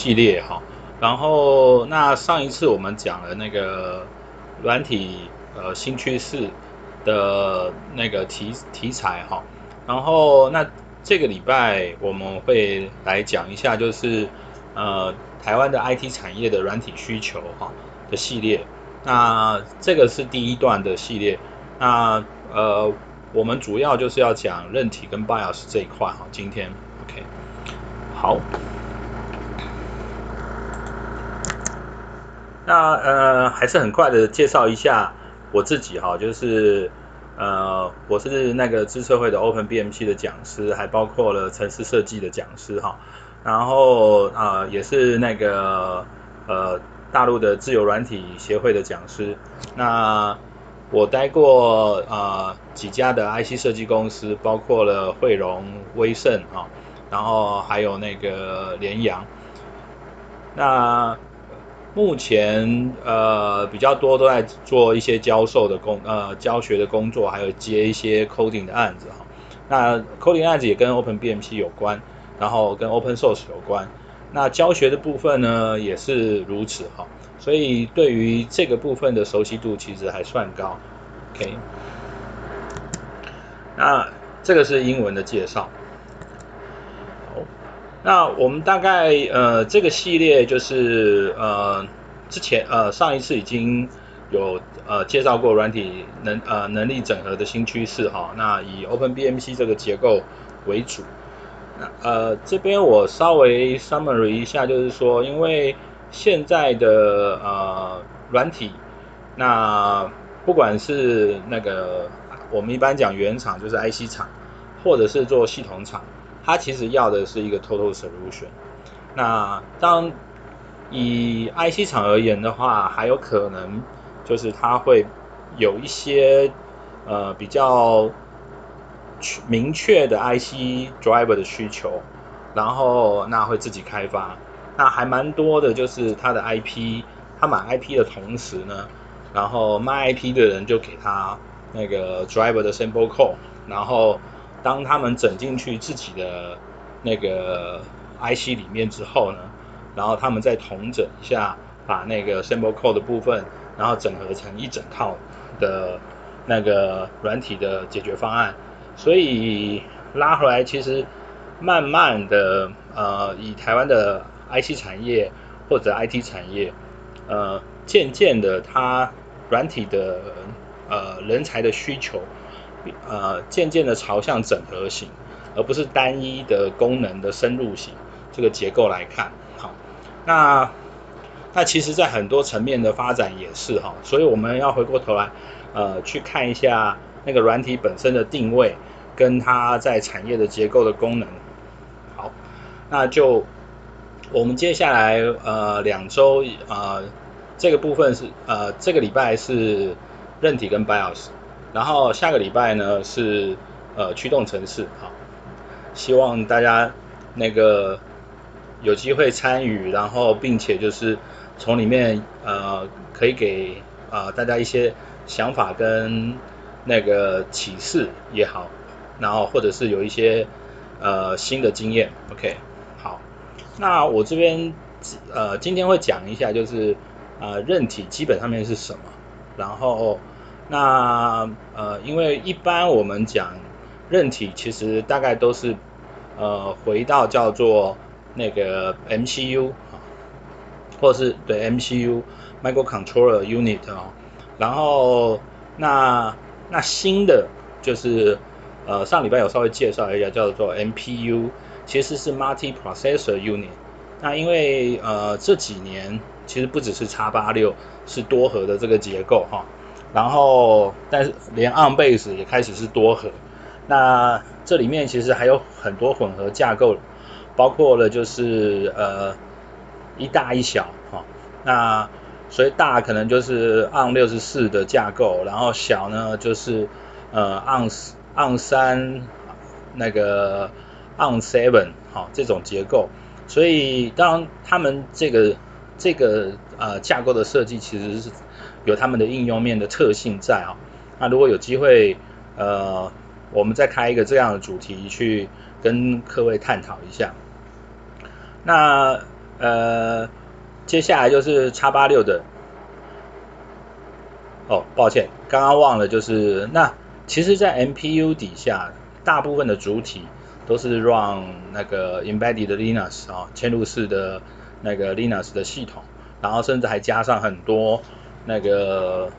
系列哈。然后那上一次我们讲了那个软体呃新趋势的那个题题材哈。然后那这个礼拜我们会来讲一下，就是呃台湾的 IT 产业的软体需求哈的系列。那这个是第一段的系列。那呃。我们主要就是要讲韧体跟 BIOS 这一块哈，今天 OK，好，那呃还是很快的介绍一下我自己哈，就是呃我是那个资策会的 OpenBMC 的讲师，还包括了城市设计的讲师哈，然后啊、呃、也是那个呃大陆的自由软体协会的讲师，那。我待过啊、呃、几家的 IC 设计公司，包括了汇荣、威盛啊，然后还有那个联阳。那目前呃比较多都在做一些教授的工呃教学的工作，还有接一些 coding 的案子哈。那 coding 案子也跟 Open BMP 有关，然后跟 Open Source 有关。那教学的部分呢也是如此哈。所以对于这个部分的熟悉度其实还算高，OK。那这个是英文的介绍。那我们大概呃这个系列就是呃之前呃上一次已经有呃介绍过软体能呃能力整合的新趋势哈。那以 OpenBMC 这个结构为主。那呃这边我稍微 summary 一下，就是说因为。现在的呃软体，那不管是那个我们一般讲原厂就是 IC 厂，或者是做系统厂，它其实要的是一个 total solution。那当以 IC 厂而言的话，还有可能就是它会有一些呃比较明确的 IC driver 的需求，然后那会自己开发。那还蛮多的，就是他的 IP，他买 IP 的同时呢，然后卖 IP 的人就给他那个 driver 的 sample code，然后当他们整进去自己的那个 IC 里面之后呢，然后他们再统整一下，把那个 sample code 的部分，然后整合成一整套的那个软体的解决方案，所以拉回来其实慢慢的，呃，以台湾的 IC 产业或者 IT 产业，呃，渐渐的，它软体的呃人才的需求，呃，渐渐的朝向整合型，而不是单一的功能的深入型这个结构来看。好，那那其实，在很多层面的发展也是哈，所以我们要回过头来，呃，去看一下那个软体本身的定位，跟它在产业的结构的功能。好，那就。我们接下来呃两周呃这个部分是呃这个礼拜是韧体跟 BIOS，然后下个礼拜呢是呃驱动城市好，希望大家那个有机会参与，然后并且就是从里面呃可以给啊、呃、大家一些想法跟那个启示也好，然后或者是有一些呃新的经验，OK 好。那我这边呃今天会讲一下，就是呃韧体基本上面是什么，然后那呃因为一般我们讲韧体其实大概都是呃回到叫做那个 MCU 啊，或是对 MCU Microcontroller Unit 哦，然后那那新的就是呃上礼拜有稍微介绍一下叫做 MPU。其实是 multi-processor unit，那因为呃这几年其实不只是叉八六是多核的这个结构哈，然后但是连 on base 也开始是多核，那这里面其实还有很多混合架构，包括了就是呃一大一小哈，那所以大可能就是 on 六十四的架构，然后小呢就是呃 on on 三那个。on seven 哈，这种结构，所以当他们这个这个呃架构的设计其实是有他们的应用面的特性在啊。那如果有机会呃，我们再开一个这样的主题去跟各位探讨一下。那呃，接下来就是叉八六的。哦，抱歉，刚刚忘了，就是那其实，在 MPU 底下，大部分的主体都是 run 那个 embedded Linux 啊，嵌入式的那个 Linux 的系统，然后甚至还加上很多那个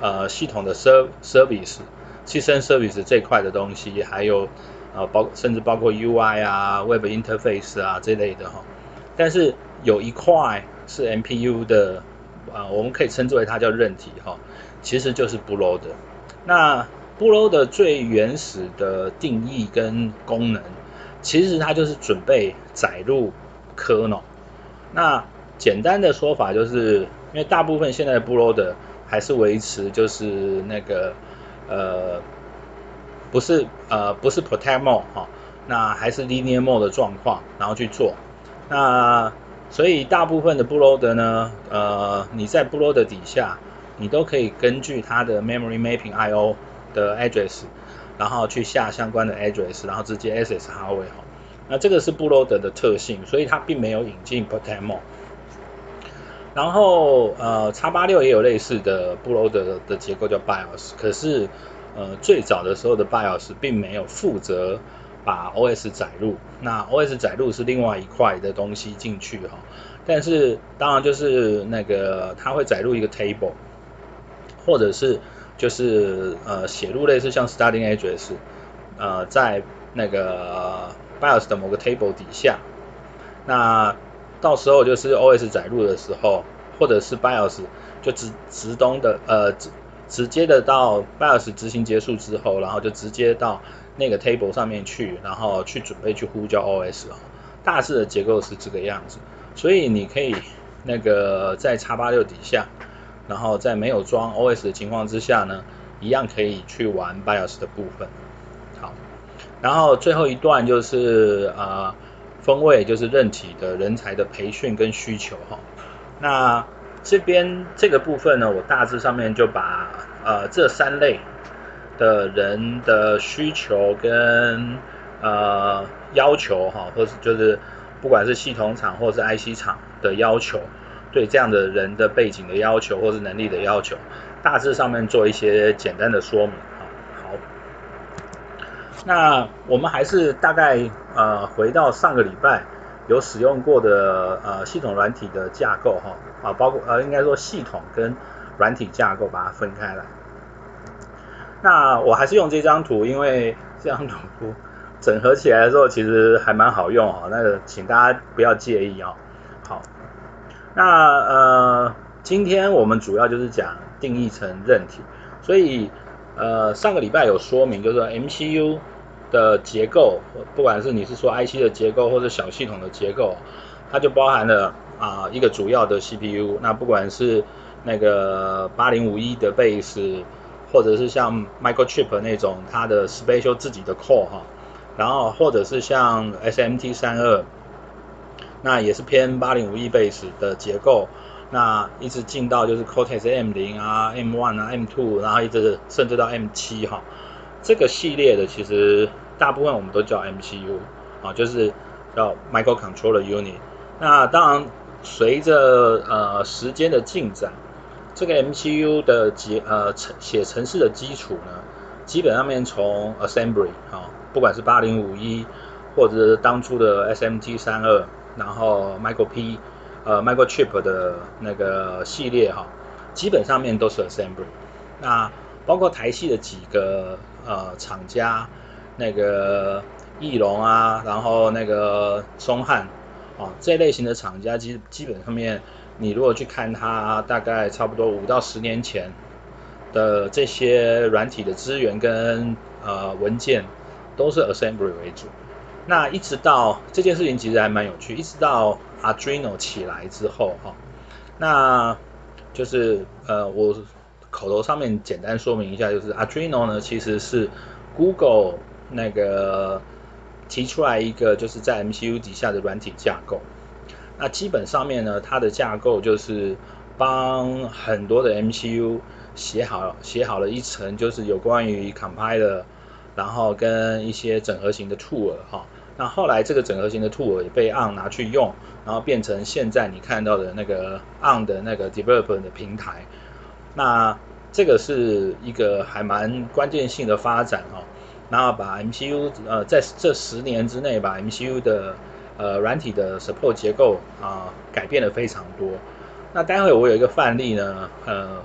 呃系统的 serv service、汽车 service 这块的东西，还有呃包甚至包括 UI 啊、Web interface 啊这类的哈。但是有一块是 MPU 的啊、呃，我们可以称之为它叫韧体哈。其实就是 blow 的。那 blow 的最原始的定义跟功能，其实它就是准备载入 kernel。那简单的说法就是，因为大部分现在的布罗德还是维持就是那个呃不是呃不是 protect mode 哈，那还是 linear mode 的状况，然后去做。那所以大部分的布罗德呢，呃你在布罗德底下，你都可以根据它的 memory mapping I/O 的 address，然后去下相关的 address，然后直接 access hardware。那这个是布罗德的特性，所以它并没有引进 potemo。然后呃，X86 也有类似的 bootloader 的结构叫 BIOS，可是呃最早的时候的 BIOS 并没有负责把 OS 载入，那 OS 载入是另外一块的东西进去哈。但是当然就是那个它会载入一个 table。或者是就是呃写入类似像 starting address，呃在那个 BIOS 的某个 table 底下，那到时候就是 OS 载入的时候，或者是 BIOS 就直直通的呃直直接的到 BIOS 执行结束之后，然后就直接到那个 table 上面去，然后去准备去呼叫 OS 啊，大致的结构是这个样子，所以你可以那个在 X86 底下。然后在没有装 OS 的情况之下呢，一样可以去玩 BIOS 的部分。好，然后最后一段就是呃，风味就是任体的人才的培训跟需求哈。那这边这个部分呢，我大致上面就把呃这三类的人的需求跟呃要求哈，或是就是不管是系统厂或是 IC 厂的要求。对这样的人的背景的要求，或是能力的要求，大致上面做一些简单的说明。那我们还是大概呃回到上个礼拜有使用过的呃系统软体的架构哈啊，包括呃应该说系统跟软体架构把它分开来。那我还是用这张图，因为这张图整合起来的时候其实还蛮好用啊，那个请大家不要介意啊。好。那呃，今天我们主要就是讲定义成韧体，所以呃上个礼拜有说明，就是 MCU 的结构，不管是你是说 IC 的结构或者小系统的结构，它就包含了啊、一个主要的 CPU，那不管是那个八零五一的 base，或者是像 Microchip 那种它的 special 自己的 core 哈，然后或者是像 SMT 三二。那也是偏八零五一 base 的结构，那一直进到就是 Cortex M 零啊、M one 啊、M two，然后一直甚至到 M 七哈，这个系列的其实大部分我们都叫 MCU 啊，就是叫 Microcontroller Unit。那当然随着呃时间的进展，这个 MCU 的结呃程写程式的基础呢，基本上面从 Assembly 啊，不管是八零五一或者是当初的 SMT 三二。然后 Micro P，呃 Microchip 的那个系列哈，基本上面都是 Assembly。那包括台系的几个呃厂家，那个翼龙啊，然后那个松汉，啊这类型的厂家基基本上面，你如果去看它大概差不多五到十年前的这些软体的资源跟呃文件，都是 Assembly 为主。那一直到这件事情其实还蛮有趣，一直到 Arduino 起来之后哈，那就是呃我口头上面简单说明一下，就是 Arduino 呢其实是 Google 那个提出来一个就是在 MCU 底下的软体架构，那基本上面呢它的架构就是帮很多的 MCU 写好写好了一层就是有关于 compiler。然后跟一些整合型的 tool 哈，那后来这个整合型的 tool 也被 ARM 拿去用，然后变成现在你看到的那个 ARM 的那个 developer 的平台。那这个是一个还蛮关键性的发展、哦，然后把 MCU 呃在这十年之内把 MCU 的呃软体的 support 结构啊、改变了非常多。那待会我有一个范例呢，呃，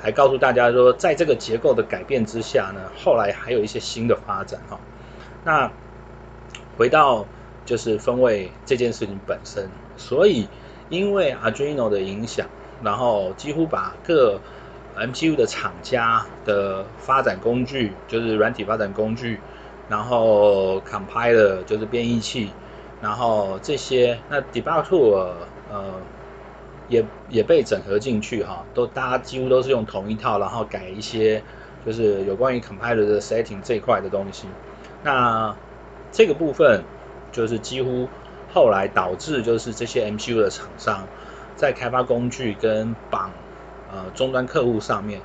还告诉大家说，在这个结构的改变之下呢，后来还有一些新的发展哈、那回到就是分位这件事情本身，所以因为 Arduino 的影响，然后几乎把各 MCU 的厂家的发展工具，就是软体发展工具，然后 Compiler 就是编译器，然后这些那 Debug Tool 呃也也被整合进去哈，都大家几乎都是用同一套，然后改一些就是有关于 Compiler 的 setting 这一块的东西，那。这个部分就是几乎后来导致就是这些 MCU 的厂商在开发工具跟绑呃终端客户上面，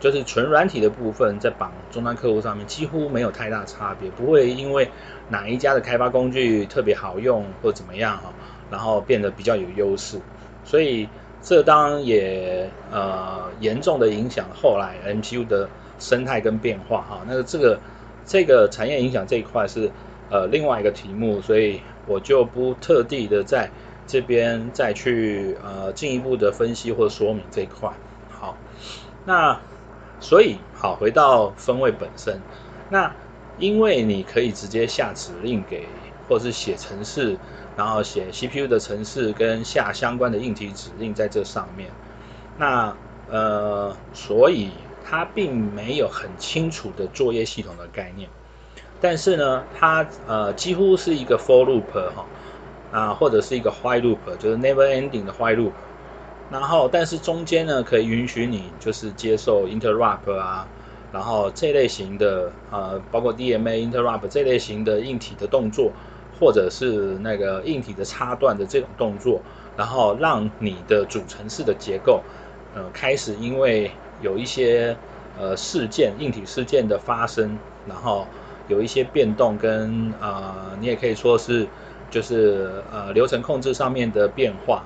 就是纯软体的部分在绑终端客户上面几乎没有太大差别，不会因为哪一家的开发工具特别好用或怎么样哈，然后变得比较有优势，所以这当然也呃严重的影响后来 MCU 的生态跟变化哈，那这个这个产业影响这一块是。呃，另外一个题目，所以我就不特地的在这边再去呃进一步的分析或说明这一块。好，那所以好，回到分位本身，那因为你可以直接下指令给，或是写程式，然后写 CPU 的程式跟下相关的硬体指令在这上面，那呃，所以它并没有很清楚的作业系统的概念。但是呢，它呃几乎是一个 for loop 哈，啊或者是一个 while loop，就是 never ending 的 while loop。然后，但是中间呢可以允许你就是接受 interrupt 啊，然后这类型的呃包括 DMA interrupt 这类型的硬体的动作，或者是那个硬体的插断的这种动作，然后让你的主程式的结构呃开始因为有一些呃事件硬体事件的发生，然后。有一些变动跟呃，你也可以说是就是呃流程控制上面的变化。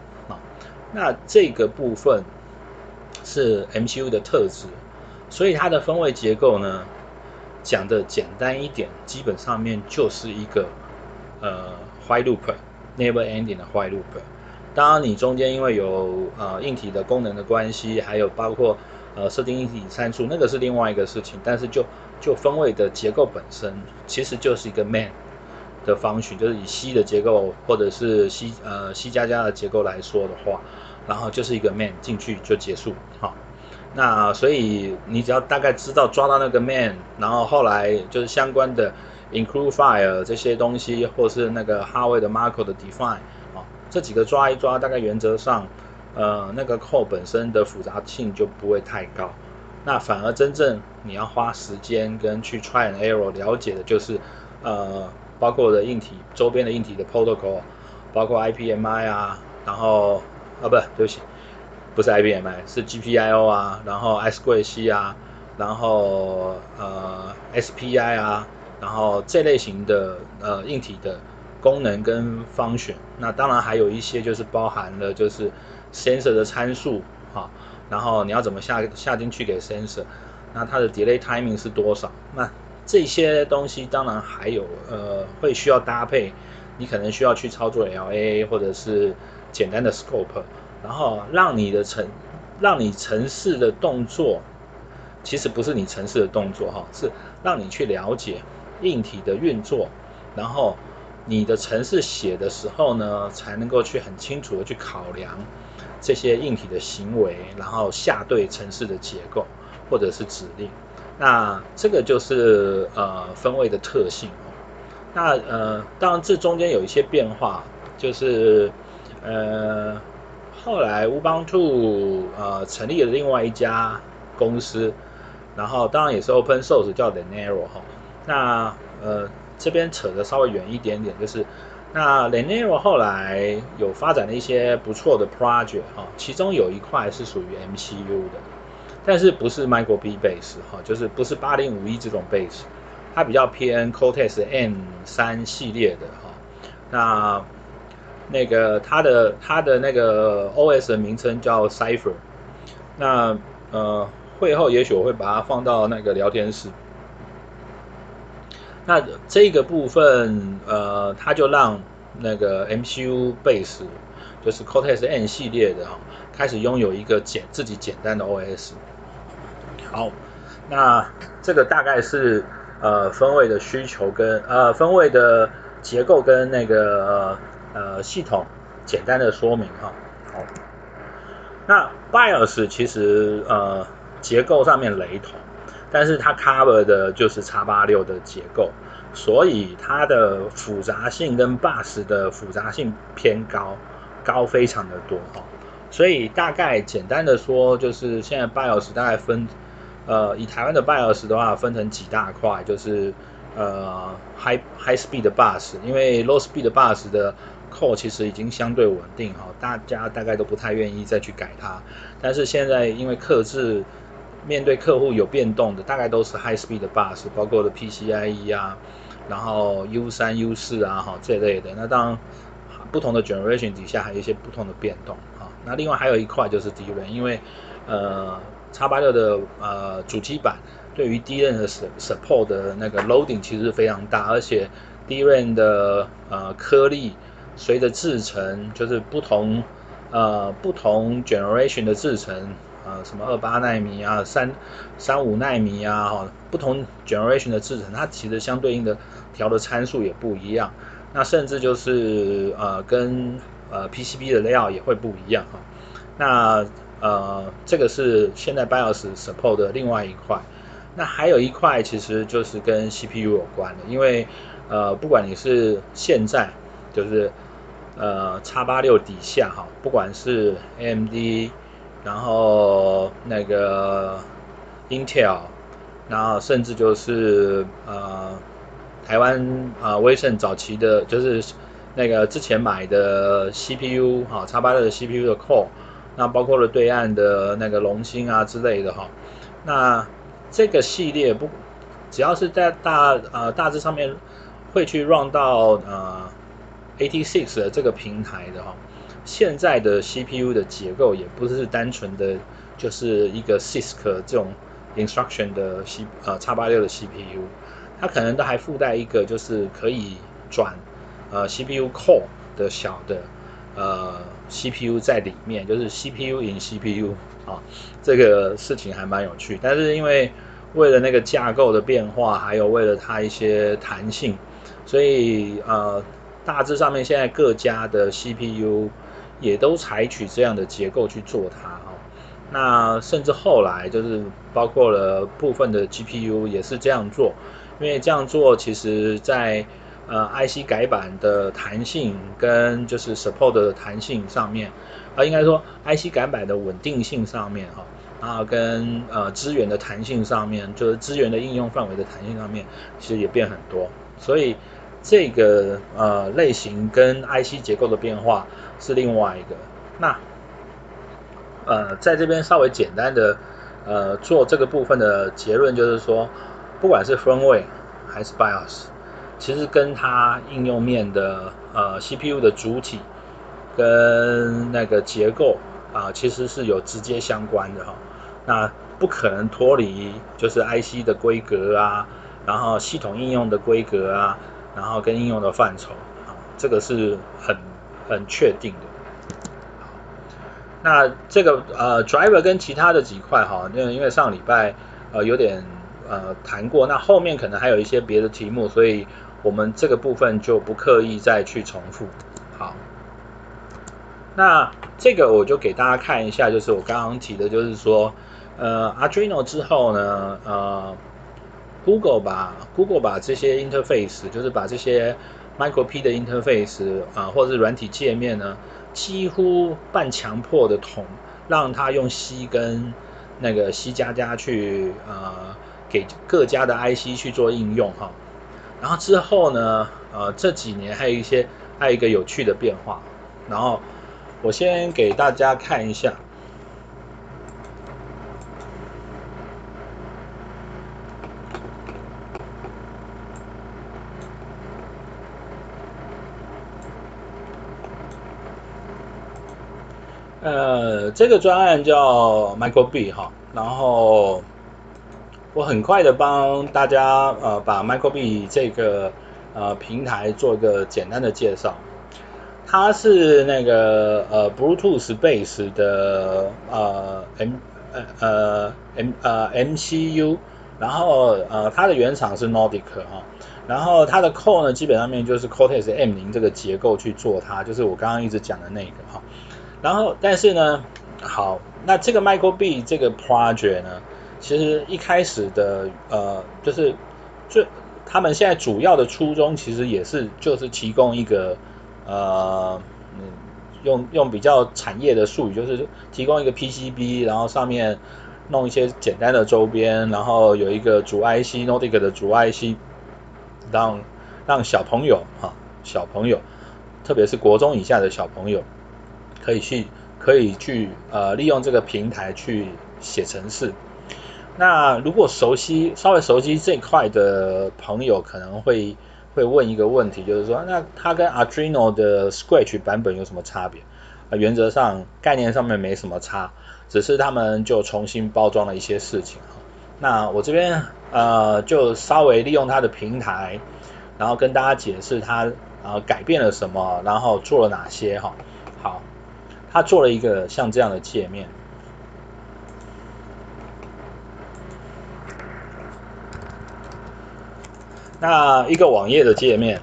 那这个部分是 MCU 的特质，所以它的分位结构呢，讲的简单一点，基本上面就是一个呃 while loop，never ending 的 while loop。当然你中间因为有呃硬体的功能的关系，还有包括呃设定硬体参数，那个是另外一个事情，但是就就分位的结构本身，其实就是一个 man 的方程就是以 C 的结构或者是 C 呃 C 加加的结构来说的话，然后就是一个 main 进去就结束，好，那所以你只要大概知道抓到那个 main，然后后来就是相关的 include file 这些东西，或是那个 hardware 的 macro 的 define，啊，这几个抓一抓，大概原则上，呃那个 code 本身的复杂性就不会太高。那反而真正你要花时间跟去 try and error 了解的就是，呃，包括的硬体周边的硬体的 protocol，包括 IPMI 啊，然后啊不，对不起，不是 IPMI，是 GPIO 啊，然后 I2C 啊，然后呃 SPI 啊，然后这类型的呃硬体的功能跟 function，那当然还有一些就是包含了就是 sensor 的参数哈。然后你要怎么下下进去给 sensor，那它的 delay timing 是多少？那这些东西当然还有呃会需要搭配，你可能需要去操作 LAA 或者是简单的 scope，然后让你的城让你城市的动作，其实不是你城市的动作哈，是让你去了解硬体的运作，然后你的程式写的时候呢，才能够去很清楚的去考量。这些硬体的行为，然后下对程式的结构或者是指令，那这个就是呃分位的特性。那呃当然这中间有一些变化，就是呃后来 Ubuntu 呃成立了另外一家公司，然后当然也是 Open Source 叫 Linaro 哈。那呃这边扯得稍微远一点点，就是。那 lenaro 后来有发展了一些不错的 project 哈，其中有一块是属于 MCU 的，但是不是 Micro B base 哈，就是不是八零五一这种 base，它比较偏 Cortex M 三系列的哈。那那个它的它的那个 OS 的名称叫 Cipher。那呃会后也许我会把它放到那个聊天室。那这个部分呃，它就让那个 MCU Base 就是 Cortex M 系列的哈，开始拥有一个简自己简单的 OS。好，那这个大概是呃分位的需求跟呃分位的结构跟那个呃系统简单的说明哈。好，那 BIOS 其实呃结构上面雷同。但是它 cover 的就是 X86 的结构，所以它的复杂性跟 bus 的复杂性偏高，高非常的多哈。所以大概简单的说，就是现在 BIOS 大概分，呃，以台湾的 BIOS 的话，分成几大块，就是呃 high high speed 的 bus，因为 low speed 的 bus 的 core 其实已经相对稳定哈，大家大概都不太愿意再去改它。但是现在因为克制面对客户有变动的，大概都是 high speed 的 bus，包括的 PCIe 啊，然后 U 三 U 四啊，哈这类的。那当然，不同的 generation 底下还有一些不同的变动啊。那另外还有一块就是 DRAM，因为呃叉八六的呃主机板对于 DRAM 的 support 的那个 loading 其实非常大，而且 DRAM 的呃颗粒随着制程就是不同呃不同 generation 的制程。呃，什么二八奈米啊，三三五奈米啊，哈，不同 generation 的制程，它其实相对应的调的参数也不一样。那甚至就是呃，跟呃 PCB 的 layout 也会不一样哈。那呃，这个是现在 BIOS support 的另外一块。那还有一块其实就是跟 CPU 有关的，因为呃，不管你是现在就是呃 X86 底下哈，不管是 AMD。然后那个 Intel，然后甚至就是呃台湾啊威盛早期的，就是那个之前买的 CPU 哈，X86 的 CPU 的 Core，那包括了对岸的那个龙芯啊之类的哈，那这个系列不只要是在大呃大致上面会去 run 到呃 AT6 的这个平台的哈。现在的 CPU 的结构也不是单纯的，就是一个 CISC 这种 instruction 的 C 呃 x 八六的 CPU，它可能都还附带一个就是可以转呃 CPU core 的小的呃 CPU 在里面，就是 CPU in CPU 啊，这个事情还蛮有趣。但是因为为了那个架构的变化，还有为了它一些弹性，所以呃大致上面现在各家的 CPU。也都采取这样的结构去做它哈，那甚至后来就是包括了部分的 GPU 也是这样做，因为这样做其实在呃 IC 改版的弹性跟就是 support 的弹性上面，啊应该说 IC 改版的稳定性上面哈，然后跟呃资源的弹性上面，就是资源的应用范围的弹性上面，其实也变很多，所以这个呃类型跟 IC 结构的变化。是另外一个，那呃，在这边稍微简单的呃做这个部分的结论，就是说，不管是 firmware 还是 BIOS，其实跟它应用面的呃 CPU 的主体跟那个结构啊、其实是有直接相关的哈。那不可能脱离就是 IC 的规格啊，然后系统应用的规格啊，然后跟应用的范畴啊，这个是很。很确定的。那这个呃，driver 跟其他的几块哈，因为因为上礼拜呃有点呃谈过，那后面可能还有一些别的题目，所以我们这个部分就不刻意再去重复。好，那这个我就给大家看一下，就是我刚刚提的，就是说呃，Arduino 之后呢，呃，Google 把 Google 把这些 interface，就是把这些。Micro P 的 interface 啊，或者是软体界面呢，几乎半强迫的统，让他用 C 跟那个 C 加加去呃给各家的 IC 去做应用哈。然后之后呢，呃，这几年还有一些还有一个有趣的变化。然后我先给大家看一下。呃，这个专案叫 Michael B 哈，然后我很快的帮大家呃把 MicroBit 这个呃平台做一个简单的介绍。它是那个呃 Bluetooth base 的呃 M 呃呃 M 呃 MCU，然后呃它的原厂是 Nordic 哈。然后它的 core 呢，基本上面就是 Cortex M0 这个结构去做它，就是我刚刚一直讲的那个哈。然后，但是呢，好，那这个 MicroBit 这个 project 呢，其实一开始的呃，就是最他们现在主要的初衷，其实也是就是提供一个呃，嗯，用用比较产业的术语，就是提供一个 PCB，然后上面弄一些简单的周边，然后有一个主 IC Nordic 的主 IC。让让小朋友哈，小朋友，特别是国中以下的小朋友，可以去可以去呃利用这个平台去写程式。那如果熟悉稍微熟悉这块的朋友，可能会会问一个问题，就是说，那它跟 Arduino 的 Scratch 版本有什么差别？呃，原则上概念上面没什么差，只是他们就重新包装了一些事情。那我这边呃就稍微利用它的平台，然后跟大家解释它呃改变了什么，然后做了哪些哈。好，它做了一个像这样的界面，那一个网页的界面。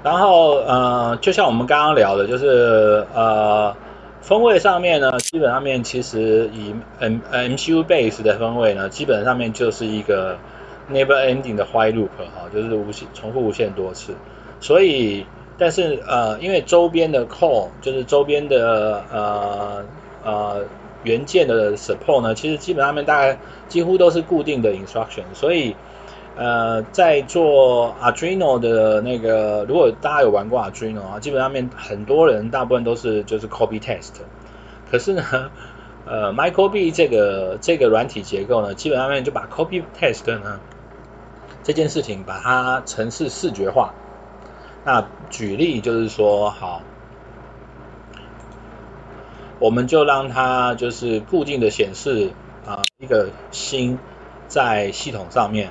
然后呃，就像我们刚刚聊的，就是呃，风位上面呢，基本上面其实以 M MCU base 的风位呢，基本上面就是一个 never ending 的 while loop 哈，就是无限重复无限多次。所以，但是呃，因为周边的 call 就是周边的呃呃元件的 support 呢，其实基本上面大概几乎都是固定的 instruction，所以。呃，在做 Arduino 的那个，如果大家有玩过 Arduino 啊，基本上面很多人大部分都是就是 copy test。可是呢，呃，MicroB 这个这个软体结构呢，基本上面就把 copy test 呢这件事情把它程式视觉化。那举例就是说，好，我们就让它就是固定的显示啊、一个星在系统上面。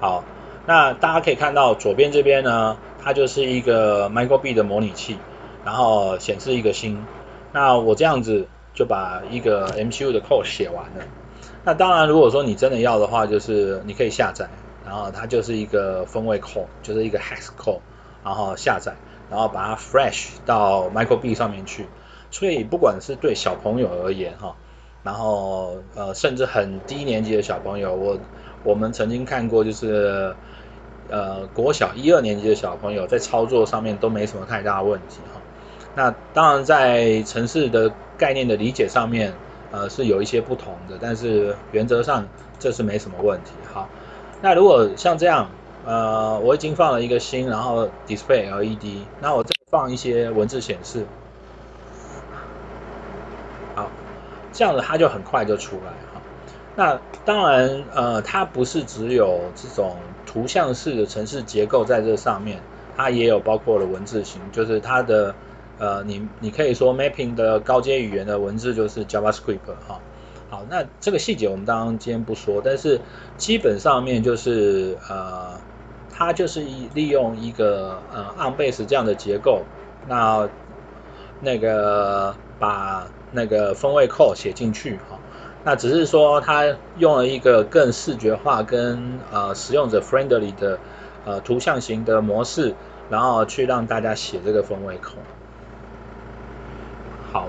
好，那大家可以看到左边这边呢，它就是一个 Micro B 的模拟器，然后显示一个星。那我这样子就把一个 MCU 的 code 写完了。那当然，如果说你真的要的话，就是你可以下载，然后它就是一个分位 code，就是一个 hex code，然后下载，然后把它 flash 到 Micro B 上面去。所以不管是对小朋友而言哈，然后呃甚至很低年级的小朋友，我。我们曾经看过，就是呃国小一二年级的小朋友在操作上面都没什么太大问题哈。那当然在城市的概念的理解上面，呃是有一些不同的，但是原则上这是没什么问题。好，那如果像这样，呃我已经放了一个心，然后 display LED，那我再放一些文字显示，好，这样子它就很快就出来哈。那当然，呃，它不是只有这种图像式的程式结构在这上面，它也有包括了文字型，就是它的，呃，你你可以说 mapping 的高阶语言的文字就是 JavaScript 哈。好，那这个细节我们当然今天不说，但是基本上面就是呃，它就是利用一个呃 ARM base 这样的结构，那那个把那个风味扣写进去哈。那只是说，它用了一个更视觉化、跟呃使用者 friendly 的呃图像型的模式，然后去让大家写这个风味扣。好，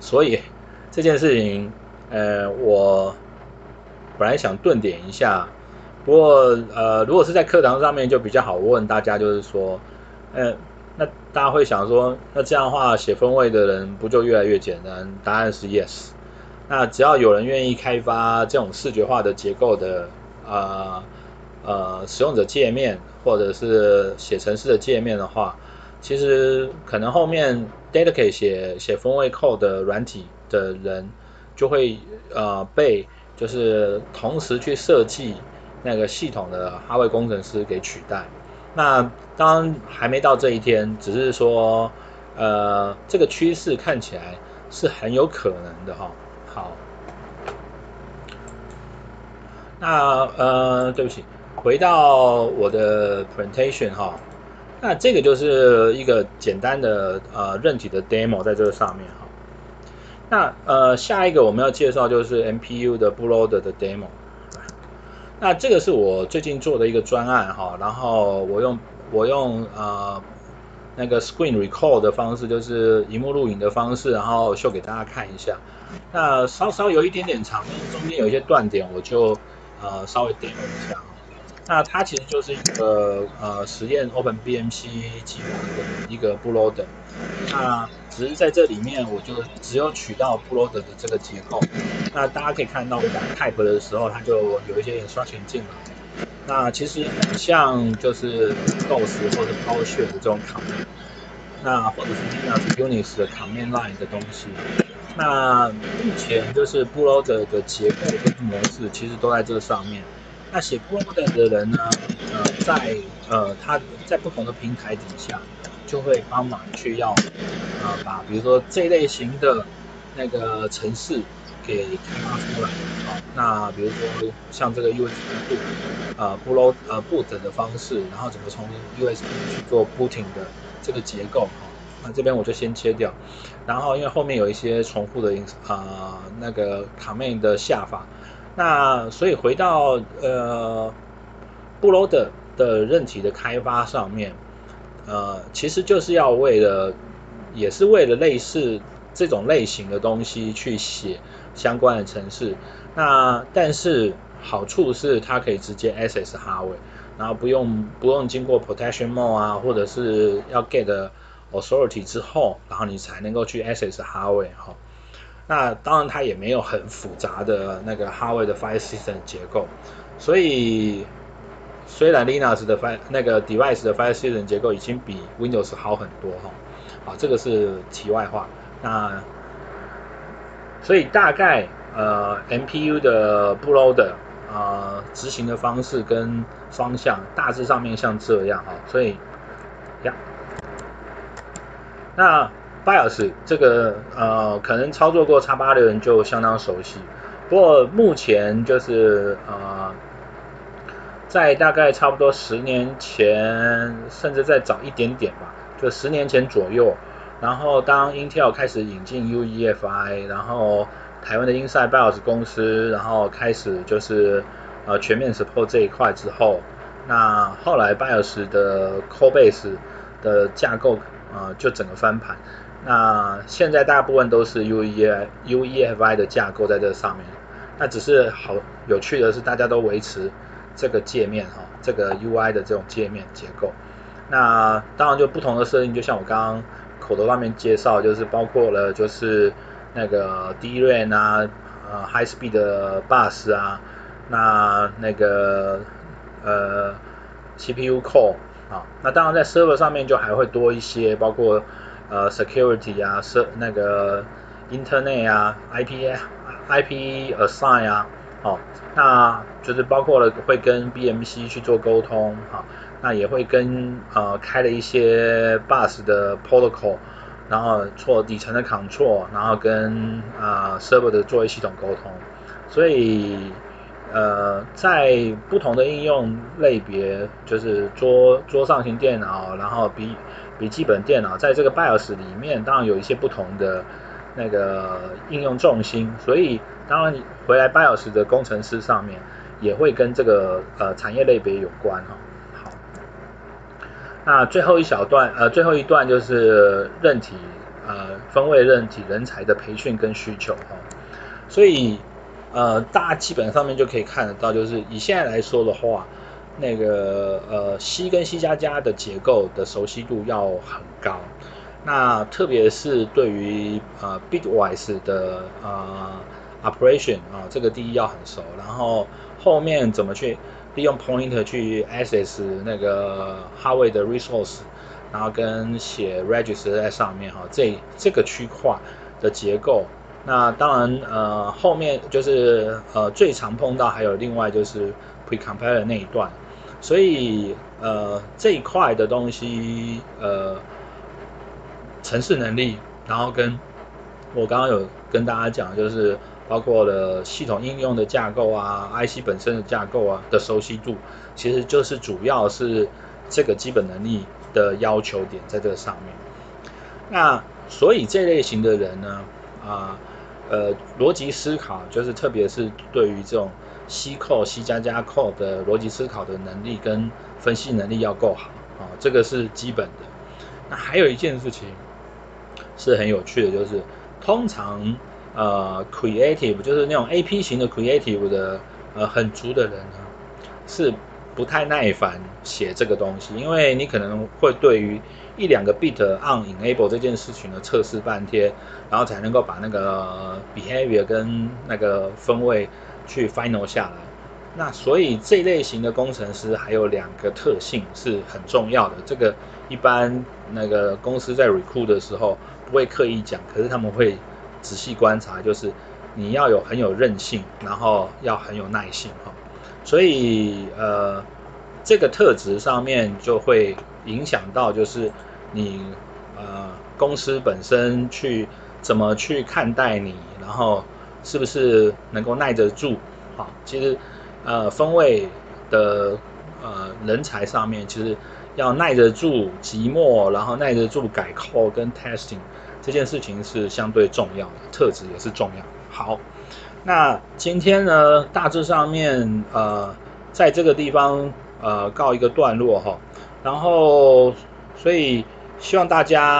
所以这件事情，呃，我本来想顿点一下，不过呃，如果是在课堂上面就比较好问大家，就是说，呃，那大家会想说，那这样的话写分位的人不就越来越简单？答案是 yes。那只要有人愿意开发这种视觉化的结构的呃呃使用者界面，或者是写程式的界面的话，其实可能后面 dedicate 写写分位 code 的软体的人就会呃被就是同时去设计那个系统的哈位工程师给取代。那当还没到这一天，只是说，呃，这个趋势看起来是很有可能的哈。好，那呃，对不起，回到我的 presentation 哈，那这个就是一个简单的呃韧体的 demo 在这个上面哈。那呃，下一个我们要介绍就是 MPU 的 Bootloader 的 demo。那这个是我最近做的一个专案哈，然后我用我用呃那个 Screen Record 的方式，就是荧幕录影的方式，然后秀给大家看一下。那稍稍有一点点长，中间有一些断点，我就呃稍微点了一下。那它其实就是一个呃实验 OpenBMC 计划的一个 Bootloader。那只是在这里面，我就只有取到 Bootloader 的这个结构。那大家可以看到，我打 Type 的时候，它就有一些 Instruction 进来。那其实很像就是 DOS 或者 PowerShell 的这种 Command，那或者是 Linux Unix 的 Command Line 的东西。那目前就是 Bootloader 的结构跟模式，其实都在这上面。那写 Bootloader 的人呢，呃，在呃他在不同的平台底下，就会帮忙去要啊、呃、把比如说这类型的那个城市给开发出来。好、哦，那比如说像这个 USB boot 呃 boot 呃 boot 的方式，然后怎么从 USB 去做 booting 的这个结构。好、哦，那这边我就先切掉。然后因为后面有一些重复的啊、呃、那个 command 的下法。那所以回到呃，Bootloader 的韧体的开发上面，呃，其实就是要为了，也是为了类似这种类型的东西去写相关的程式。那但是好处是它可以直接 access 哈位，然后不用不用经过 protection mode 啊，或者是要 get authority 之后，然后你才能够去 access 哈位哈。那当然，它也没有很复杂的那个 hardware 的 file system 结构，所以虽然 Linux 的 file 那个 device 的 file system 结构已经比 Windows 好很多哈，啊，这个是题外话。那所以大概呃 MPU 的 Bootloader 呃执行的方式跟方向大致上面像这样哈，所以呀，那。BIOS 这个呃，可能操作过 X86 的人就相当熟悉。不过目前就是呃，在大概差不多十年前，甚至再早一点点吧，就十年前左右。然后当 Intel 开始引进 UEFI，然后台湾的 Inside BIOS 公司，然后开始就是呃全面 support 这一块之后，那后来 BIOS 的 Core Base 的架构啊、呃，就整个翻盘。那现在大部分都是 UE UEFI 的架构在这上面，那只是好有趣的是，大家都维持这个界面哈，这个 UI 的这种界面结构。那当然就不同的设定，就像我刚刚口头上面介绍，就是包括了就是那个 DRAM 啊，呃 High Speed 的 Bus 啊，那那个呃 CPU Core 啊，那当然在 Server 上面就还会多一些，包括。呃，security 啊，设那个 internet 啊，IP IP assign 啊，哦，那就是包括了会跟 BMC 去做沟通，哈、那也会跟呃开了一些 bus 的 protocol，然后做底层的 control，然后跟啊、server 的作业系统沟通，所以呃在不同的应用类别，就是桌桌上型电脑，然后笔。笔记本电脑在这个 BIOS 里面，当然有一些不同的那个应用重心，所以当然回来八小时的工程师上面也会跟这个呃产业类别有关哈。好，那最后一小段呃最后一段就是韧体呃分位韧体人才的培训跟需求哈，所以呃大家基本上面就可以看得到，就是以现在来说的话。那个呃，C 跟 C 加加的结构的熟悉度要很高，那特别是对于呃 Bitwise 的呃 operation 啊，这个第一要很熟，然后后面怎么去利用 pointer 去 access 那个 hardware 的 resource，然后跟写 register 在上面哈，这这个区块的结构，那当然呃后面就是呃最常碰到还有另外就是。pre-compiler 那一段，所以呃这一块的东西呃程式能力，然后跟我刚刚有跟大家讲，就是包括了系统应用的架构啊，IC 本身的架构啊的熟悉度，其实就是主要是这个基本能力的要求点在这个上面。那所以这类型的人呢，啊。呃，逻辑思考就是，特别是对于这种 C 扣、C 加加扣的逻辑思考的能力跟分析能力要够好啊，这个是基本的。那还有一件事情是很有趣的，就是通常呃 creative 就是那种 AP 型的 creative 的呃很足的人呢，是不太耐烦写这个东西，因为你可能会对于一两个 bit on enable 这件事情呢测试半天，然后才能够把那个 behavior 跟那个分位去 final 下来。那所以这类型的工程师还有两个特性是很重要的，这个一般那个公司在 recruit 的时候不会刻意讲，可是他们会仔细观察，就是你要有很有韧性，然后要很有耐性哈。所以呃这个特质上面就会影响到就是。你呃公司本身去怎么去看待你，然后是不是能够耐得住？好，其实呃风味的呃人才上面，其实要耐得住寂寞，然后耐得住改 code 跟 testing 这件事情是相对重要的，特质也是重要。好，那今天呢大致上面呃在这个地方呃告一个段落哈，然后所以。希望大家。